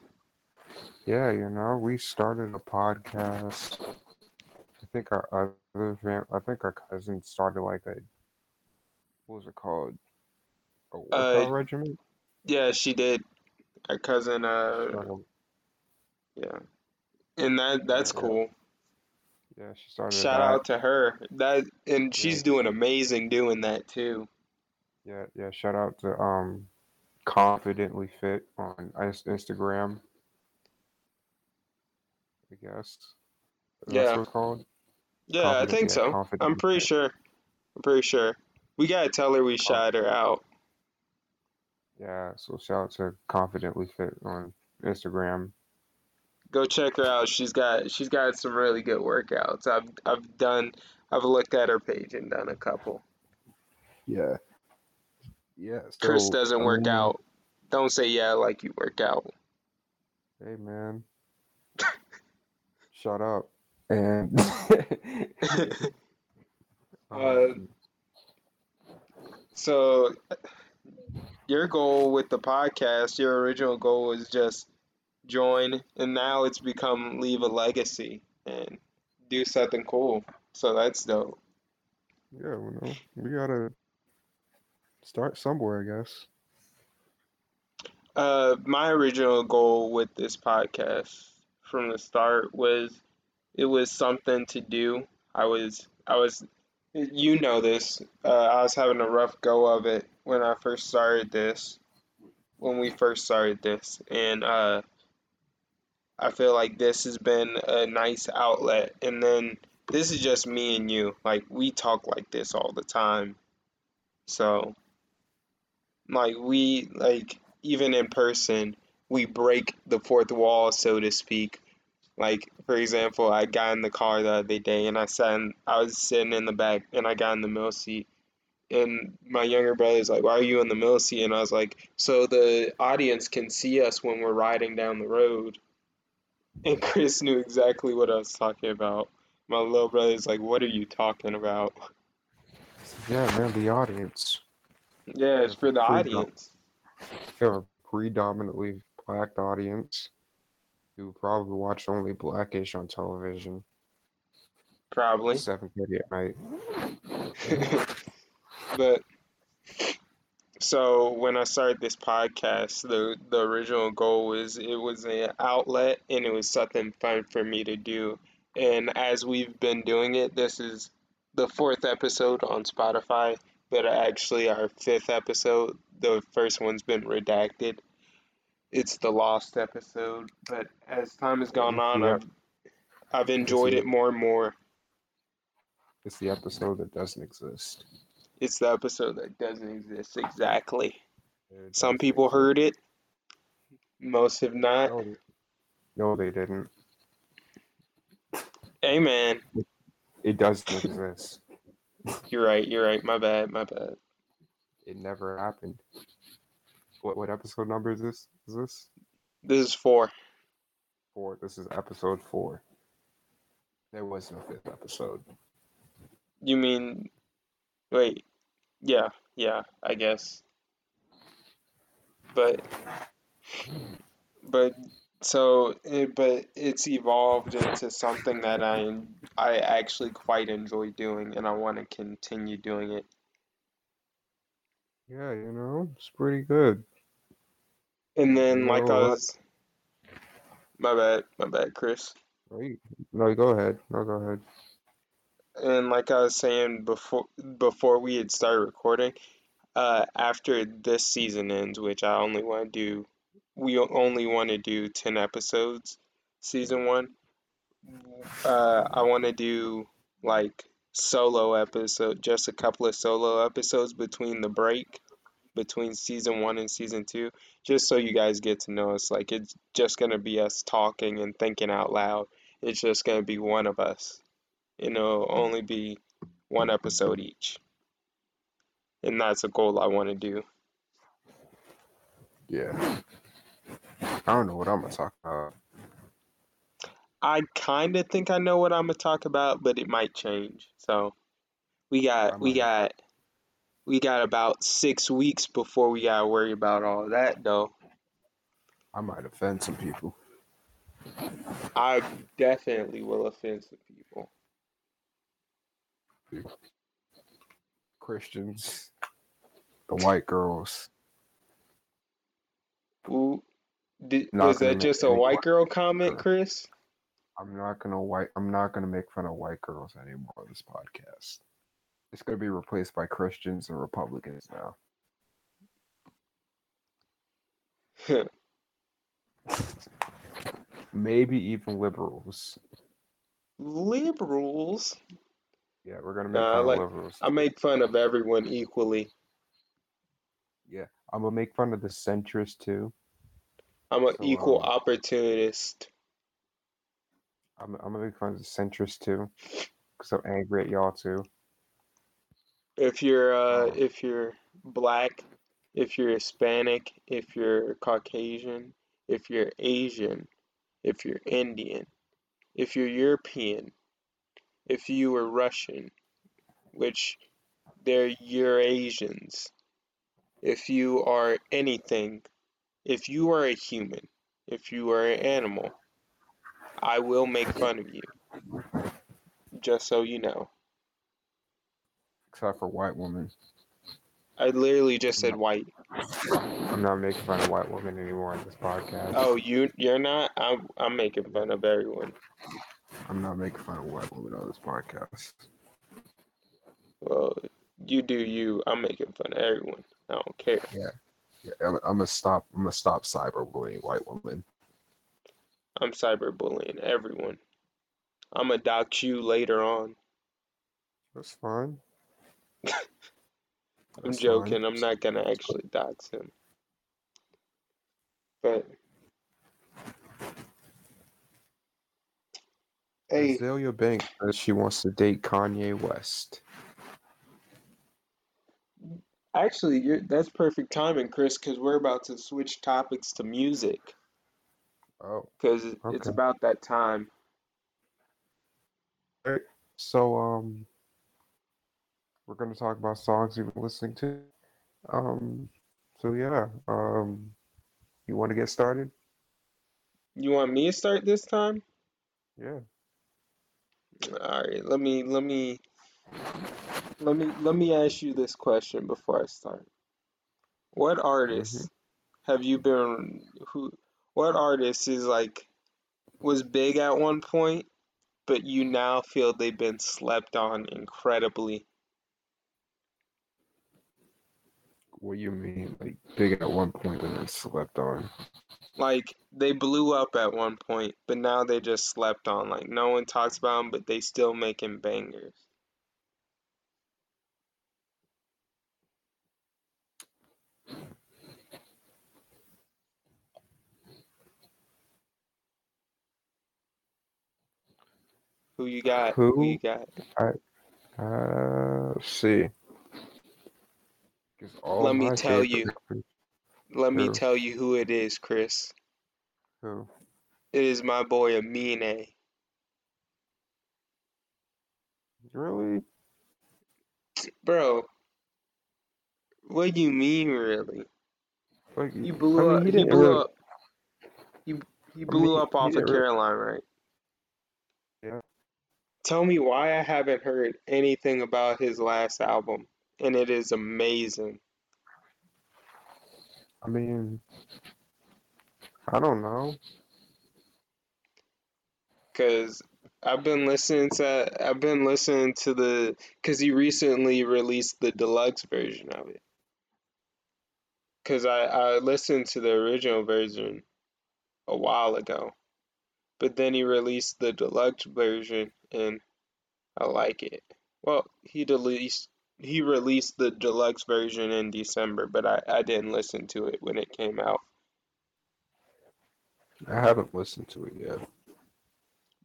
Yeah, you know, we started a podcast. I think our other fam- I think our cousin started like a what was it called? A workout regimen? Yeah, she did. Our cousin, uh, yeah, and that that's Yeah. cool. yeah, she started Shout out to her. That and she's Yeah. doing amazing doing that too. Yeah, yeah. Shout out to um, confidently fit on Instagram. I guess. That's Yeah. what it's called. Yeah, I think yeah, so. I'm pretty fit. sure. I'm pretty sure. We gotta tell her we oh. shout her out. Yeah. So shout out to confidently fit on Instagram. Go check her out. She's got she's got some really good workouts. I've I've done I've looked at her page and done a couple. Yeah. Yeah. Chris doesn't I work mean, out. Don't say yeah like you work out. Hey man. Shut up. And Uh, um, So, your goal with the podcast, your original goal was just join, and now it's become leave a legacy and do something cool. So that's dope. yeah, you know, we gotta start somewhere, I guess. Uh, my original goal with this podcast from the start was it was something to do. I was I was you know this. Uh, I was having a rough go of it when I first started this. When we first started this, and uh, I feel like this has been a nice outlet. And then this is just me and you. Like we talk like this all the time. So like we like even in person, we break the fourth wall, so to speak. Like for example, I got in the car the other day and I sat in, I was sitting in the back and I got in the middle seat. And my younger brother's like, "Why are you in the middle seat?" And I was like, "So the audience can see us when we're riding down the road." And Chris knew exactly what I was talking about. My little brother's like, "What are you talking about?" Yeah, man, the audience. Yeah, it's for the audience. A predominantly black audience who probably watch only Black-ish on television. probably. Seven thirty at night. but so when I started this podcast, the the original goal was it was an outlet and it was something fun for me to do. And as we've been doing it, this is the fourth episode on Spotify, but actually our fifth episode. The first one's been redacted. It's the lost episode, but as time has gone on, Yeah. I've I've enjoyed it more and more. It's the episode that doesn't exist. It's the episode that doesn't exist exactly. Some doesn't people exist. heard it, most have not. No, they- no, they didn't. Hey man, It doesn't exist. You're right, you're right. My bad, my bad. It never happened. What what episode number is this? Is this This is four. four? This is episode four. There was no fifth episode. You mean, wait, yeah, yeah, I guess. But, but so, it, but it's evolved into something that I I actually quite enjoy doing, and I want to continue doing it. Yeah, you know, it's pretty good. And then, like I was, my bad, my bad, Chris. Right? No, go ahead. No, go ahead. And like I was saying before before we had started recording, uh, after this season ends, which I only want to do, we only want to do 10 episodes, season one. Uh, I want to do like solo episode, just a couple of solo episodes between the break, between season one and season two, just so you guys get to know us. Like it's just gonna be us talking and thinking out loud. It's just gonna be one of us. And it'll only be one episode each. And that's a goal I want to do. Yeah. I don't know what I'm gonna talk about. I kind of think I know what I'm gonna talk about, but it might change. So we got we got we got about six weeks before we gotta worry about all that though. I might offend some people. I definitely will offend some people. Christians, the white girls. Ooh, did, Not was that just a white girl comment, Chris? I'm not gonna white. I'm not gonna make fun of white girls anymore on this podcast. It's gonna be replaced by Christians and Republicans now. Maybe even liberals. Liberals. Yeah, we're gonna make Nah, I fun like- of liberals. I make fun of everyone equally. yeah, I'm gonna make fun of the centrists too. I'm an So, equal um, opportunist. I'm, I'm gonna make fun of the centrists too, because I'm angry at y'all too. If you're uh, Oh. if you're black, if you're Hispanic, if you're Caucasian, if you're Asian, if you're Indian, if you're European, if you are Russian, which they're Eurasians, if you are anything, if you are a human, if you are an animal, I will make fun of you. Just so you know. Except for white women. I literally just said white. I'm not making fun of white women anymore on this podcast. Oh, you you're not. I'm I'm making fun of everyone. I'm not making fun of white women on this podcast. Well, you do you. I'm making fun of everyone. I don't care. Yeah, I'm, I'm gonna stop. I'm gonna stop cyberbullying white women. I'm cyberbullying everyone. I'm gonna dox you later on. That's fine. I'm That's joking. fine. I'm not gonna actually dox him. But hey, Azealia Banks says she wants to date Kanye West. Actually, you're, that's perfect timing, Chris, because we're about to switch topics to music. Oh, Because it's about that time. so um, we're gonna talk about songs you've been listening to. Um, so yeah, um, you want to get started? You want me to start this time? Yeah. All right, let me let me let me let me ask you this question before I start. What mm-hmm. artists have you been who what artist is like was big at one point, but you now feel they've been slept on incredibly? What do you mean? Like big at one point and then slept on? Like they blew up at one point, but now they just slept on. Like no one talks about them, but they still making bangers. Who you got? Who you got? I uh let's see. All Let me tell you. Let me tell you who it is, Chris. Who? It is my boy Amine. Really? Bro, what do you mean really? Like, I blew mean, up he he blew really. up he I mean, up off of. Caroline, right? Yeah. Tell me why I haven't heard anything about his last album. And it is amazing. I mean, I don't know. Cause I've been listening to I've been listening to the cause he recently released the deluxe version of it. Cause I, I listened to the original version a while ago. But then he released the deluxe version and I like it. Well, he released he released the deluxe version in December, but I, I didn't listen to it when it came out. I haven't listened to it yet.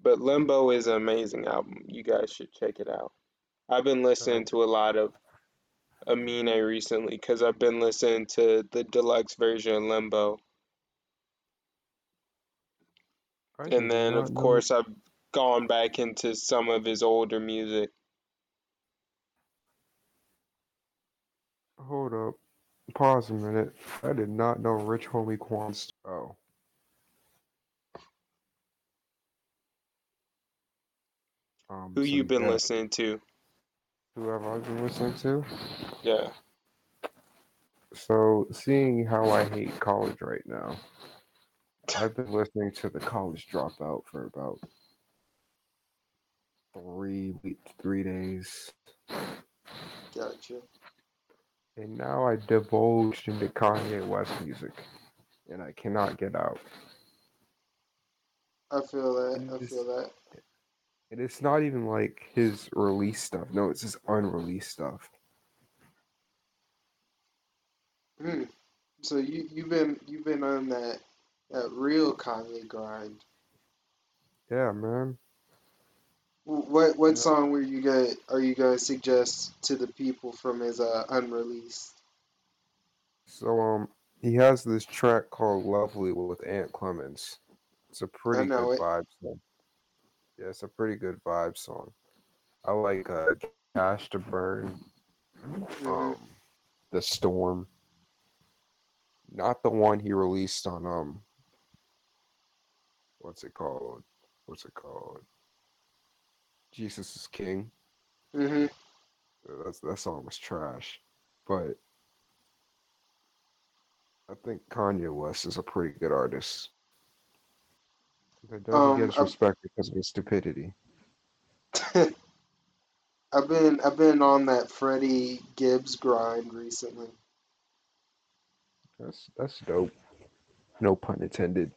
But Limbo is an amazing album. You guys should check it out. I've been listening to a lot of Amine recently because I've been listening to the deluxe version of Limbo. I And then, of course, I've gone back into some of his older music. Hold up. Pause a minute. I did not know Rich Homie Quan. Oh. Um. Who So you been yeah. listening to? Who have I been listening to? Yeah. So, seeing how I hate college right now, I've been listening to the College Dropout for about three weeks, three days, Gotcha. and now I divulged into Kanye West music, and I cannot get out. I feel that. I feel that. and it's not even like his release stuff. No, it's his unreleased stuff. Hmm. So you you've been you've been on that that real Kanye grind. Yeah, man. What what song were you gonna are you gonna suggest to the people from his uh unreleased? So um, he has this track called "Lovely" with Ant Clemons. It's a pretty good it. vibe song. Yeah, it's a pretty good vibe song. I like uh, Cash to Burn, hmm um, The Storm. Not the one he released on um, what's it called? What's it called? Jesus is King. hmm Uh, That's that song was trash, but I think Kanye West is a pretty good artist that doesn't get Um, his respect because of his stupidity. I've I've been I've been on that Freddie Gibbs grind recently. That's that's dope. No pun intended.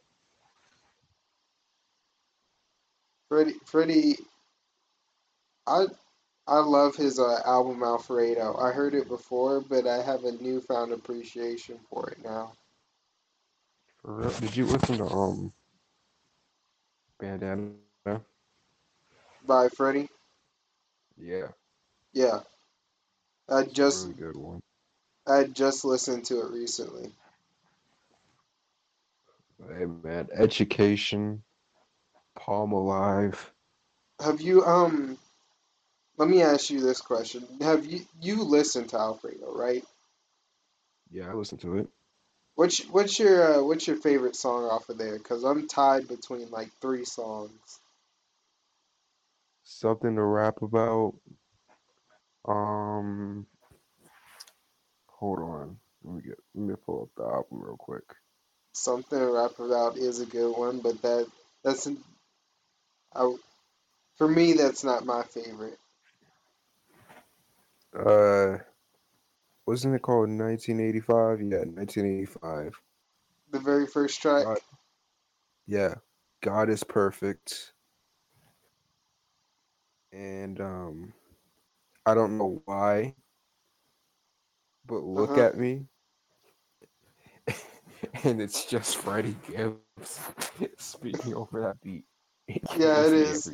Freddie Freddie, I I love his uh, album Alfredo. I heard it before, but I have a newfound appreciation for it now. For real. Did you listen to um Bandana? By Freddie, Yeah, yeah, I just really good one. I just listened to it recently. Hey man, education, Palmolive. Have you um? Let me ask you this question: Have you you listened to Alfredo, right? Yeah, I listened to it. What's what's your uh, what's your favorite song off of there? Cause I'm tied between like three songs. something to rap about. Um, hold on. Let me get. Let me pull up the album real quick. Something to rap about is a good one, but that that's I, for me that's not my favorite. Uh, wasn't it called 1985? Yeah, 1985. The very first track. God, yeah, God is perfect. And um, I don't know why, but look Uh-huh. at me. and it's just Freddie Gibbs speaking over that beat. It Yeah, it is. it me is.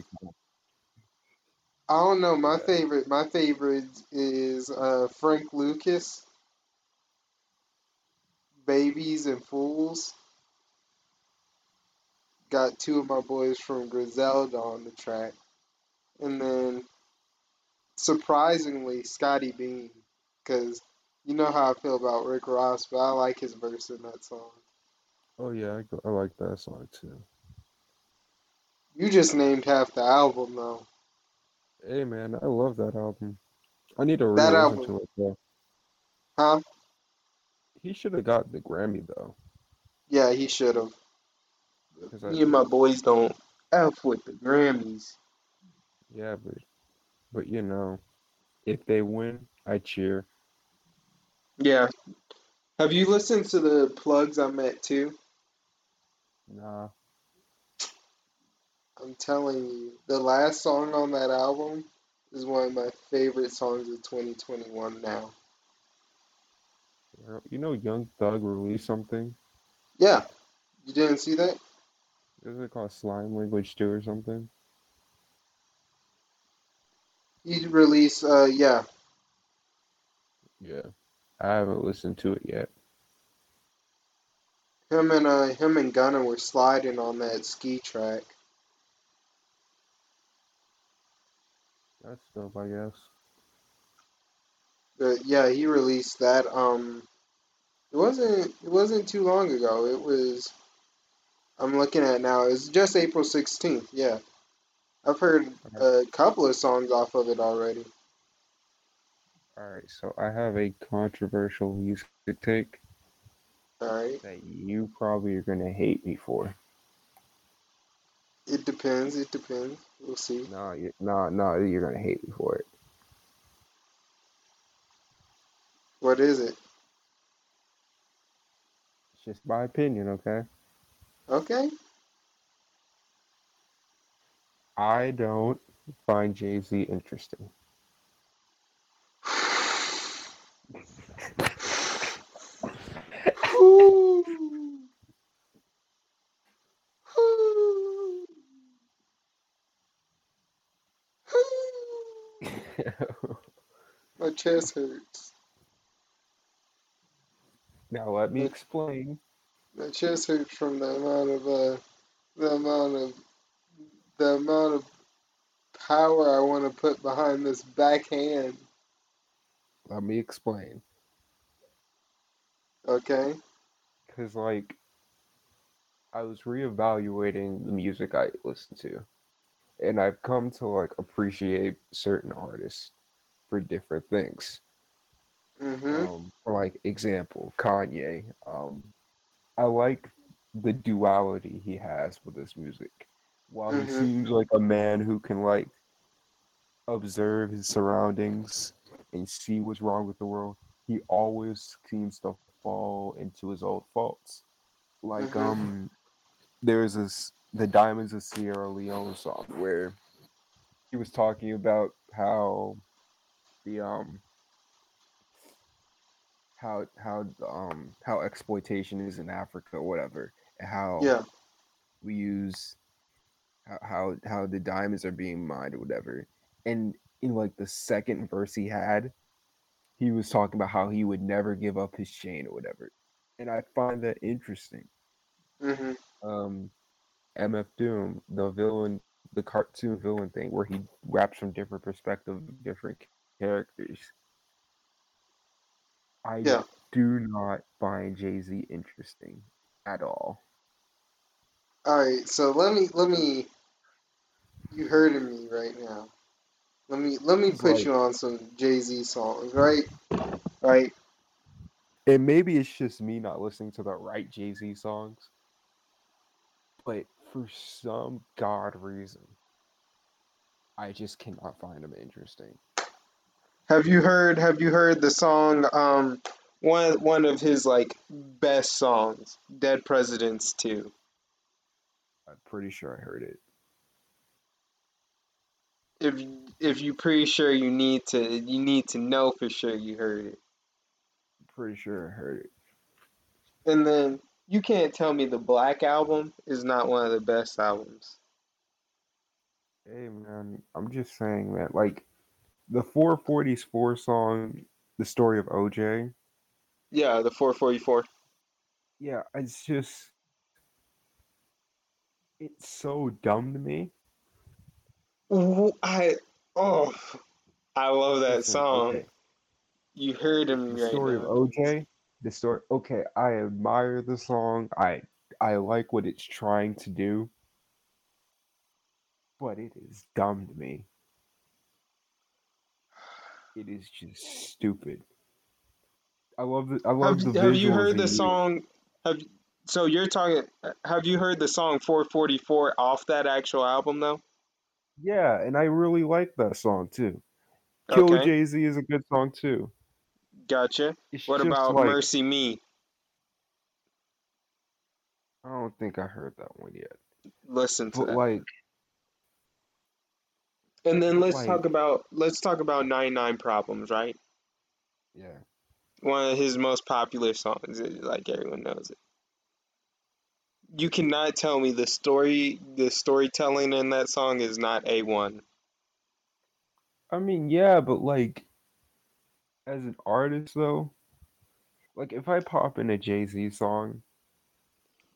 I don't know. My favorite, my favorite is uh, Frank Lucas, "Babies and Fools." Got two of my boys from Griselda on the track, and then surprisingly Scottie Beam, because you know how I feel about Rick Ross, but I like his verse in that song. Oh yeah, I, I like that song too. You just named half the album though. Hey man, I love that album. I need to That re-listen album, to it though. huh? He should have got the Grammy though, Yeah, he should have. because I Me and my boys don't f with the Grammys. yeah, but but you know, if they win, I cheer. Yeah. Have you listened to the plugs I met too? Nah, I'm telling you, the last song on that album is one of my favorite songs of 2021 now. you know, Young Thug released something. Yeah, you didn't see that? Isn't it called Slime Language 2 or something? He released, uh, yeah, Yeah, I haven't listened to it yet. him and uh, him and Gunna were sliding on that ski track. That's dope, I guess. But yeah, he released that. Um, it wasn't it wasn't too long ago. It was. I'm looking at it now. It's just April 16th. Yeah, I've heard a couple of songs off of it already. All right, so I have a controversial music take All right, that you probably are gonna hate me for. it depends. It depends. We'll see. No, you, no, no, you're gonna hate me for it. What is it? It's just my opinion, okay? Okay. I don't find Jay Z interesting. Ooh. Ooh. Ooh. My chest hurts. now let me explain. my chest hurts from the amount of uh, the amount of the amount of power I want to put behind this backhand. Let me explain. Okay. Cause like I was reevaluating the music I listen to, and I've come to like appreciate certain artists for different things. Mhm. Um, for like example, Kanye. Um, I like the duality he has with his music. While he Mhm. seems like a man who can like observe his surroundings and see what's wrong with the world, he always seems to fall into his old faults. Like Mhm. um, there's this the Diamonds of Sierra Leone song where he was talking about how the um how how um how exploitation is in Africa or whatever, and how Yeah. we use how how, how the diamonds are being mined or whatever. And in like the second verse he had, he was talking about how he would never give up his chain or whatever. And I find that interesting. Mhm. Um MF Doom, the villain the cartoon villain thing where he raps from different perspectives different characters. I Yeah. do not find Jay Z interesting at all. All right. So let me let me you heard of me right now. Let me let me put like- you on some Jay Z songs, right? Right. And maybe it's just me not listening to the right Jay Z songs. But for some god reason, I just cannot find them interesting. Have you heard have you heard the song um one one of his like best songs, Dead Presidents 2? I'm pretty sure I heard it. If if you pretty sure you need to you need to know for sure you heard it. I'm pretty sure I heard it. And then you can't tell me the Black album is not one of the best albums. Hey man, I'm just saying that like the 444 song, the story of OJ. Yeah, the 444. Yeah, it's just it's so dumb to me. Ooh, I oh I love that Listen, song. okay, You heard him the right story of. OJ. The story. Okay, I admire the song. I I like what it's trying to do, but it is dumb to me. It is just stupid. I love the I love Have, the have you heard the song? Have so you're talking? Have you heard the song 444 off that actual album though? Yeah, and I really like that song too. Killer Okay, Jay Z is a good song too. Gotcha. It's What about like Mercy Me? I don't think I heard that one yet. Listen to But that. like, And then let's like, talk about let's talk about 99 Problems, right? yeah. One of his most popular songs, like everyone knows it. You cannot tell me the story, the storytelling in that song is not A1. I mean, yeah, but like, as an artist though, like if I pop in a Jay Z song,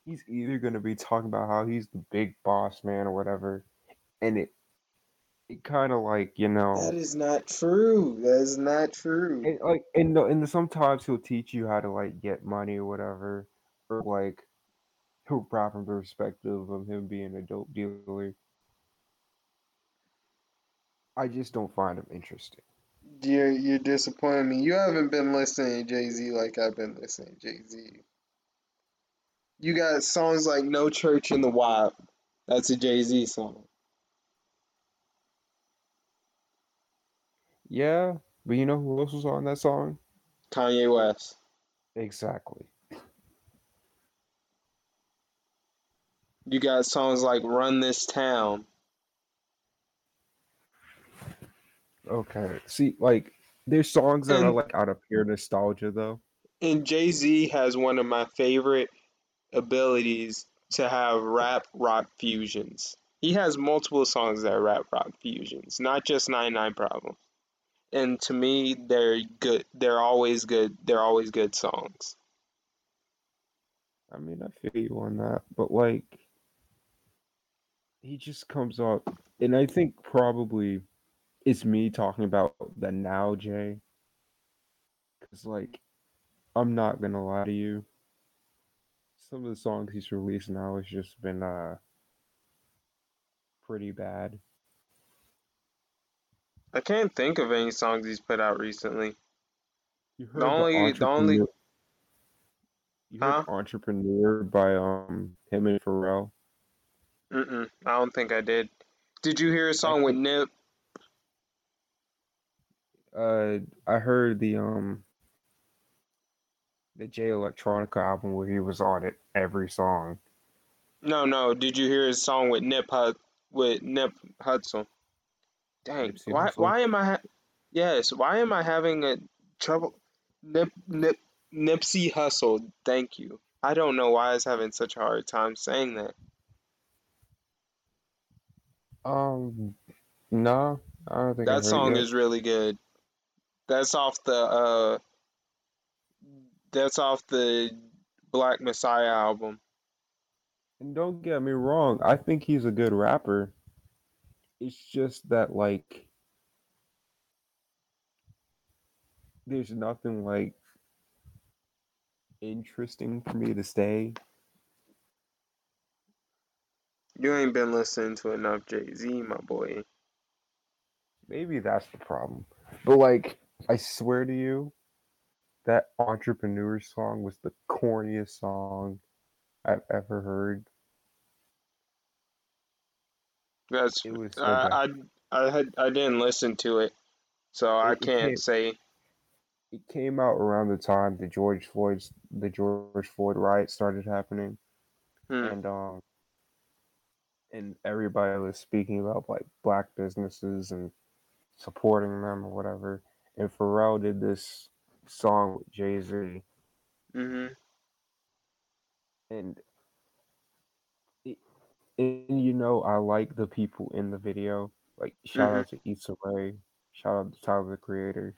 he's either gonna be talking about how he's the big boss man or whatever, and it, it kind of like you know, That is not true. That is not true. and like and and sometimes he'll teach you how to like get money or whatever, or like he'll rap from the perspective of him being a dope dealer. I just don't find him interesting. You're you're disappointing me. You haven't been listening to Jay Z like I've been listening to Jay Z. You got songs like No Church in the Wild. That's a Jay Z song. Yeah, but you know who else was on that song? Kanye West. Exactly. You got songs like Run This Town. Okay. See, like, there's songs that are like out of pure nostalgia, though. and Jay Z has one of my favorite abilities to have rap rock fusions. He has multiple songs that are rap rock fusions, not just 99 Problems. And to me, they're good. They're always good. They're always good songs. I mean, I feel you on that, but like, he just comes up, and I think probably it's me talking about the now Jay, because like, I'm not gonna lie to you. Some of the songs he's released now has just been uh pretty bad. I can't think of any songs he's put out recently. You The heard only, the only, entrepreneur. You heard huh? entrepreneur by um him and Pharrell. Mm-mm, I don't think I did. Did you hear a song with Nip? Uh I heard the um the Jay Electronica album where he was on it every song. No, no. Did you hear his song with Nip Hud with Nip Hudson? Dang, Nipsey why Hussle. why am I ha- yes, why am I having a trouble Nip Nip Nipsey Hussle, thank you. I don't know why I was having such a hard time saying that. Um no, I don't think That song is really good. That's off the uh that's off the Black Messiah album. And don't get me wrong, I think he's a good rapper. It's just that like there's nothing like interesting for me to say. You ain't been listening to enough Jay Z, my boy. Maybe that's the problem. But like, I swear to you, that entrepreneur song was the corniest song I've ever heard. That's It so I. I I had I didn't listen to it, so I It, it can't came say. it came out around the time the George Floyd's the George Floyd riot started happening, Hmm. and um and everybody was speaking about like black businesses and supporting them or whatever. And Pharrell did this song with Jay Z, hmm and it, and you know I like the people in the video. Like shout hmm out to Issa Rae, shout out to Tyler the Creator.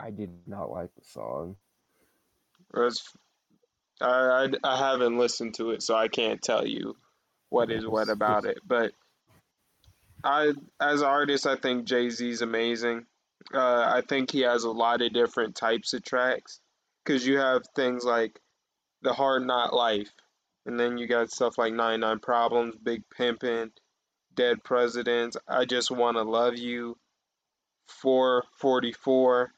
I did not like the song. I, I I haven't listened to it, so I can't tell you what is what about it. But I, as an artist, I think Jay Z's amazing. Uh, I think he has a lot of different types of tracks, because you have things like the Hard Knock Life, and then you got stuff like 99 Problems, Big Pimpin', Dead Presidents, I Just Wanna Love You, 444,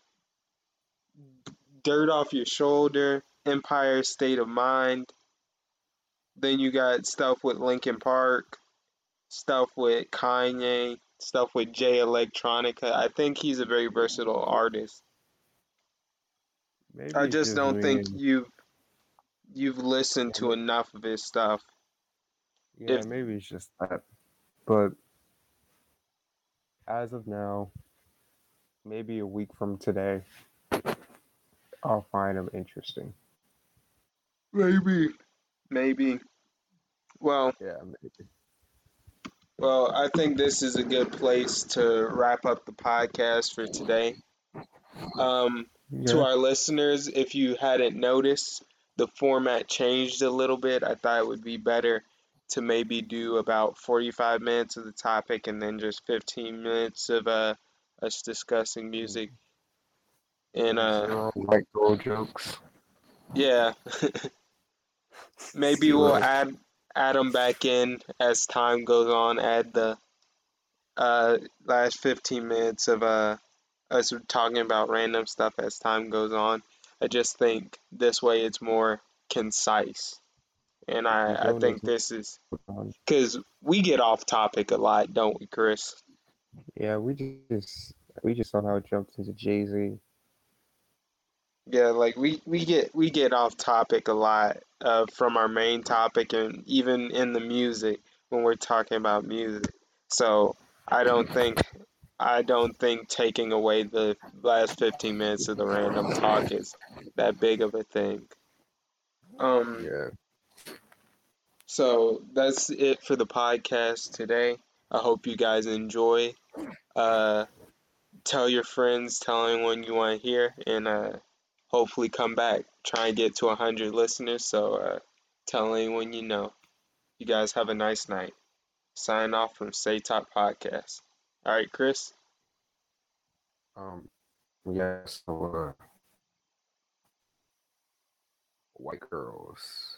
Dirt Off Your Shoulder, Empire State of Mind. Then you got stuff with Linkin Park, stuff with Kanye, stuff with Jay Electronica. I think he's a very versatile artist. maybe I just don't think you've you've listened to enough of his stuff. yeah, If maybe it's just that. But as of now, maybe a week from today, I'll find him interesting. maybe maybe well Yeah, maybe. Well I think this is a good place to wrap up the podcast for today. Um, to our listeners, if you hadn't noticed, the format changed a little bit. I thought it would be better to maybe do about 45 minutes of the topic and then just 15 minutes of uh, us discussing music. And uh, white girl jokes. yeah, maybe we'll add add them back in as time goes on. Add the uh, last 15 minutes of uh, us talking about random stuff as time goes on. I just think this way it's more concise. And I, I think this is because we get off topic a lot, don't we, Chris? Yeah, we just we just somehow jumped into Jay Z. Yeah, like we, we get we get off topic a lot uh, from our main topic and even in the music when we're talking about music. So I don't think I don't think taking away the last 15 minutes of the random talk is that big of a thing. Um, Yeah. so that's it for the podcast today. I hope you guys enjoy. Uh, tell your friends, tell anyone you want to hear, and uh, hopefully come back. Try and get to 100 listeners, so uh, tell anyone you know. You guys have a nice night. Sign off from Steady Talk Podcast. All right, Chris? Um. Yeah. So, uh, white girls.